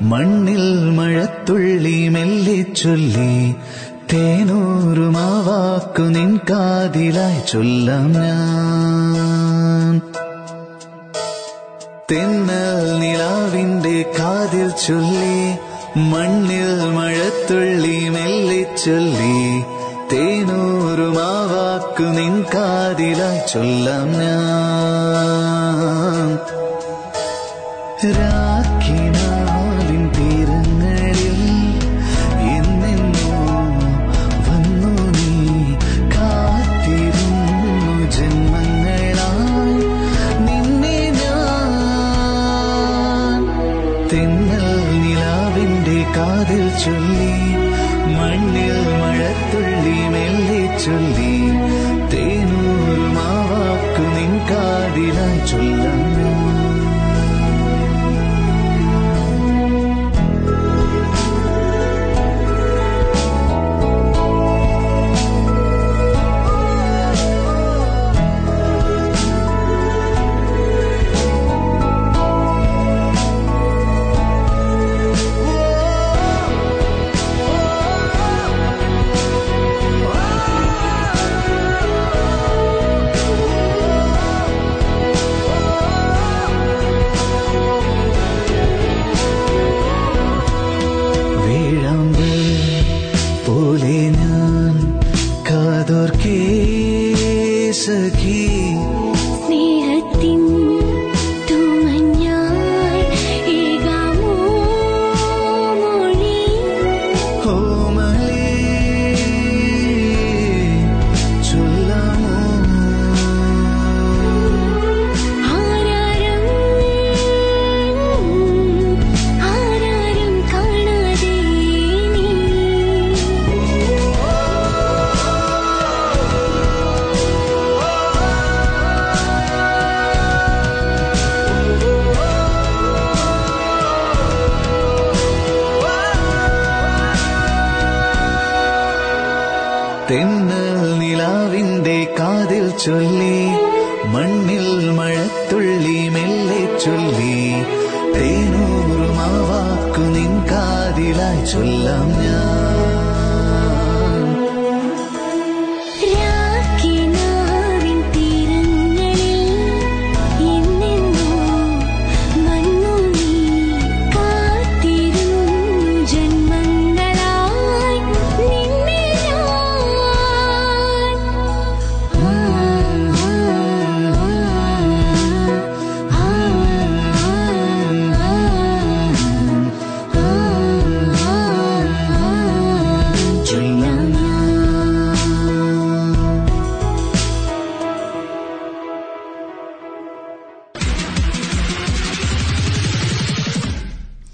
മണ്ണിൽ മഴത്തുള്ളി മെല്ലിച്ചൊല്ലി ചൊല്ലി തേനൂറുമാവാക്കു നിൻ കാതിലായി ചൊല്ലാം ഞാൻ. തെന്നൽ നിലാവിന്റെ കാതിൽ ചൊല്ലി മണ്ണിൽ മഴത്തുള്ളി മെല്ലിച്ചൊല്ലി ചൊല്ലി തേനൂറുമാവാക്കു നിൻ കാതിലായി ചൊല്ലാം ഞാൻ.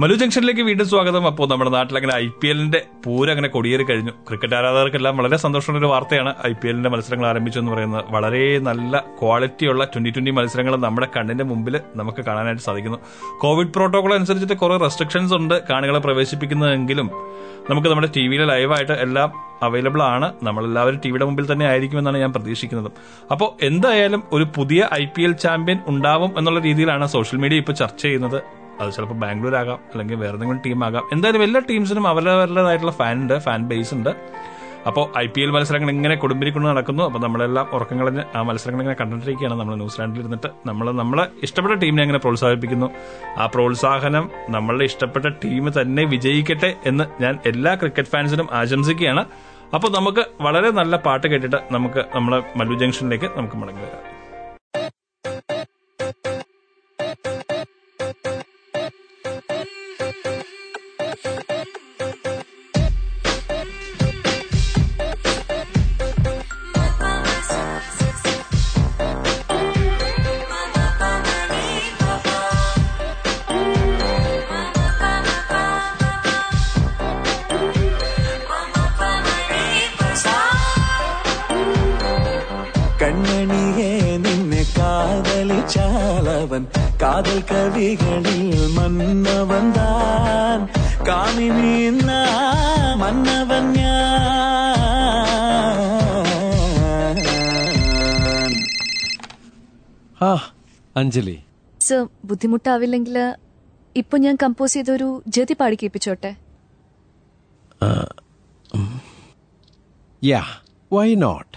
മലു ജംഗ്ഷനിലേക്ക് വീണ്ടും സ്വാഗതം. അപ്പോൾ നമ്മുടെ നാട്ടിൽ അങ്ങനെ ഐ പി എല്ലിന്റെ പൂരം അങ്ങനെ കൊടിയേറി കഴിഞ്ഞു. ക്രിക്കറ്റ് ആരാധകർക്കെല്ലാം വളരെ സന്തോഷമുള്ള ഒരു വാർത്തയാണ് ഐ പി എല്ലിന്റെ മത്സരങ്ങൾ ആരംഭിച്ചു എന്ന് പറയുന്നത്. വളരെ നല്ല ക്വാളിറ്റിയുള്ള ട്വന്റി ട്വന്റി മത്സരങ്ങൾ നമ്മുടെ കണ്ണിന്റെ മുമ്പിൽ നമുക്ക് കാണാനായിട്ട് സാധിക്കുന്നു. കോവിഡ് പ്രോട്ടോകോൾ അനുസരിച്ചിട്ട് കുറെ റെസ്ട്രിക്ഷൻസ് ഉണ്ട് കാണികളെ പ്രവേശിപ്പിക്കുന്നതെങ്കിലും നമുക്ക് നമ്മുടെ ടി വിയിൽ ലൈവായിട്ട് എല്ലാം അവൈലബിൾ ആണ്. നമ്മളെല്ലാവരും ടി വിയുടെ മുമ്പിൽ തന്നെ ആയിരിക്കുമെന്നാണ് ഞാൻ പ്രതീക്ഷിക്കുന്നത്. അപ്പോൾ എന്തായാലും ഒരു പുതിയ ഐ പി എൽ ചാമ്പ്യൻ ഉണ്ടാവും എന്നുള്ള രീതിയിലാണ് സോഷ്യൽ മീഡിയ ഇപ്പോൾ ചർച്ച ചെയ്യുന്നത്. അത് ചിലപ്പോൾ ബാംഗ്ലൂർ ആകാം അല്ലെങ്കിൽ വേറെ ടീം ആകാം എന്തായാലും എല്ലാ ടീംസിനും അവരവരുടേതായിട്ടുള്ള ഫാൻ ഉണ്ട് ഫാൻ ബേസ് ഉണ്ട് അപ്പോൾ ഐ പി എൽ മത്സരങ്ങൾ ഇങ്ങനെ കൊടുമ്പിരിക്കൊണ്ട് നടക്കുന്നു. അപ്പോൾ നമ്മളെല്ലാം ഉറക്കങ്ങളഞ്ഞ് ആ മത്സരങ്ങൾ ഇങ്ങനെ കണ്ടിട്ടിരിക്കുകയാണ് നമ്മൾ ന്യൂസിലാൻഡിൽ ഇരുന്നിട്ട് നമ്മൾ നമ്മളെ ഇഷ്ടപ്പെട്ട ടീമിനെ അങ്ങനെ പ്രോത്സാഹിപ്പിക്കുന്നു. ആ പ്രോത്സാഹനം നമ്മളുടെ ഇഷ്ടപ്പെട്ട ടീം തന്നെ വിജയിക്കട്ടെ എന്ന് ഞാൻ എല്ലാ ക്രിക്കറ്റ് ഫാൻസിനും ആശംസിക്കുകയാണ്. അപ്പോൾ നമുക്ക് വളരെ നല്ല പാട്ട് കേട്ടിട്ട് നമുക്ക് നമ്മുടെ മല്ലു ജംഗ്ഷനിലേക്ക് നമുക്ക് മടങ്ങി വരാം. കാതൽ കവികളിൽ മന്നവൻ താൻ. കാമിനി മന്നവൻ ഞാൻ. ആ അഞ്ജലി. സർ ബുദ്ധിമുട്ടാവില്ലെങ്കിൽ ഇപ്പൊ ഞാൻ കമ്പോസ് ചെയ്ത ഒരു ജതി പാടി കേൾപ്പിച്ചോട്ടെ? Yeah why not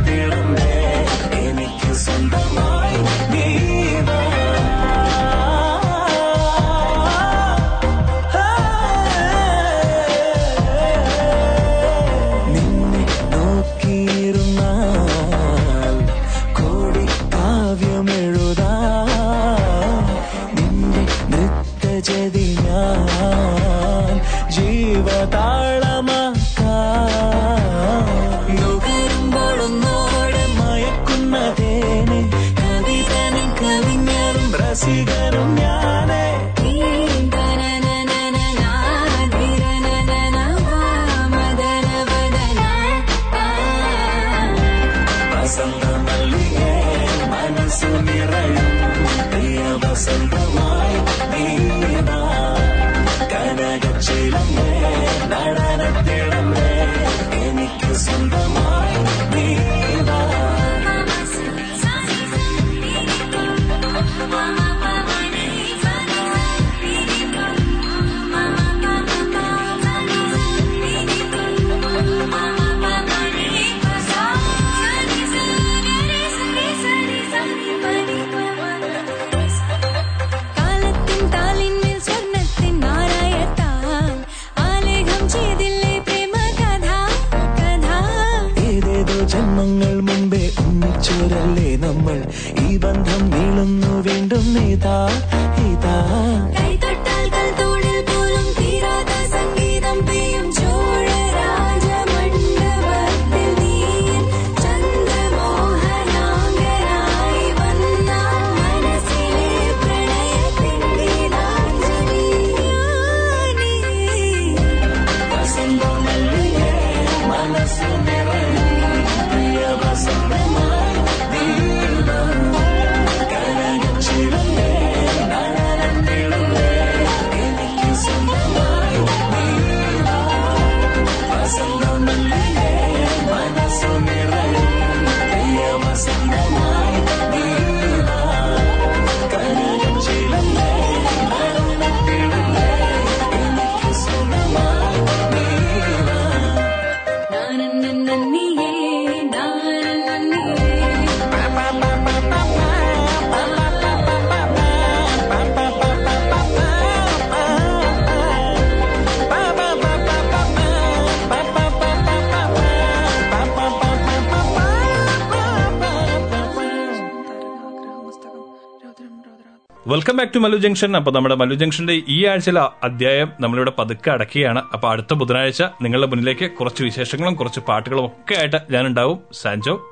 welcome back to Mallu junction അപ്പൊ നമ്മുടെ മല്ലു ജംഗ്ഷന്റെ ഈ ആഴ്ചയിലെ അധ്യായം നമ്മളിവിടെ പതുക്കെ അടക്കുകയാണ്. അപ്പൊ അടുത്ത ബുധനാഴ്ച നിങ്ങളുടെ മുന്നിലേക്ക് കുറച്ച് വിശേഷങ്ങളും കുറച്ച് പാട്ടുകളും ഒക്കെ ആയിട്ട് ഞാനുണ്ടാവും സാൻജോ.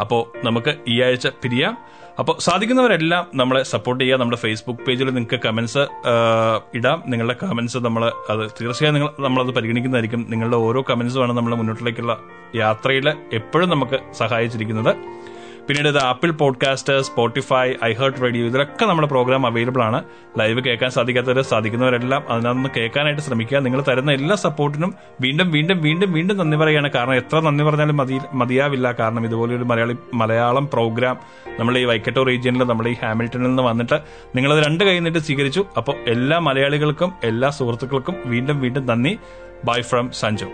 അപ്പോൾ നമുക്ക് ഈ ആഴ്ച പിരിയാം. അപ്പോൾ സാധിക്കുന്നവരെല്ലാം നമ്മളെ സപ്പോർട്ട് ചെയ്യുക. നമ്മുടെ ഫേസ്ബുക്ക് പേജിൽ നിങ്ങൾക്ക് കമന്റ്സ് ഇടാം. നിങ്ങളുടെ കമന്റ്സ് നമ്മൾ അത് തീർച്ചയായും നിങ്ങൾ നമ്മളത് പരിഗണിക്കുന്നതായിരിക്കും. നിങ്ങളുടെ ഓരോ കമന്റ്സുമാണ് നമ്മുടെ മുന്നോട്ടിലേക്കുള്ള യാത്രയിൽ എപ്പോഴും നമുക്ക് സഹായിച്ചിരിക്കുന്നത്. പിന്നീട് ഇത് Apple podcast Spotify I heart radio ഇതിലൊക്കെ നമ്മുടെ പ്രോഗ്രാം അവൈലബിൾ ആണ്. ലൈവ് കേൾക്കാൻ സാധിക്കാത്തവർ സാധിക്കുന്നവരെല്ലാം അതിനകത്ത് കേൾക്കാനായിട്ട് ശ്രമിക്കുക. നിങ്ങൾ തരുന്ന എല്ലാ സപ്പോർട്ടിനും വീണ്ടും വീണ്ടും വീണ്ടും വീണ്ടും നന്ദി പറയുകയാണ്. കാരണം എത്ര നന്ദി പറഞ്ഞാലും മതി മതിയാവില്ല. കാരണം ഇതുപോലൊരു മലയാളി മലയാളം പ്രോഗ്രാം നമ്മുടെ ഈ വൈക്കട്ടോ റീജിയനിൽ നമ്മുടെ ഈ ഹാമിൽട്ടണിൽ നിന്ന് വന്നിട്ട് നിങ്ങളത് രണ്ട് കൈ നിന്നിട്ട് സ്വീകരിച്ചു. അപ്പോൾ എല്ലാ മലയാളികൾക്കും എല്ലാ സുഹൃത്തുക്കൾക്കും വീണ്ടും വീണ്ടും നന്ദി. Bye from Sanju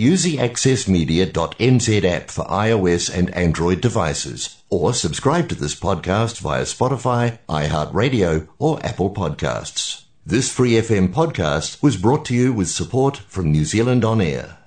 use the accessmedia.nz app for iOS and Android devices, or subscribe to this podcast via Spotify, iHeartRadio, or Apple Podcasts. This Free FM podcast was brought to you with support from New Zealand On Air.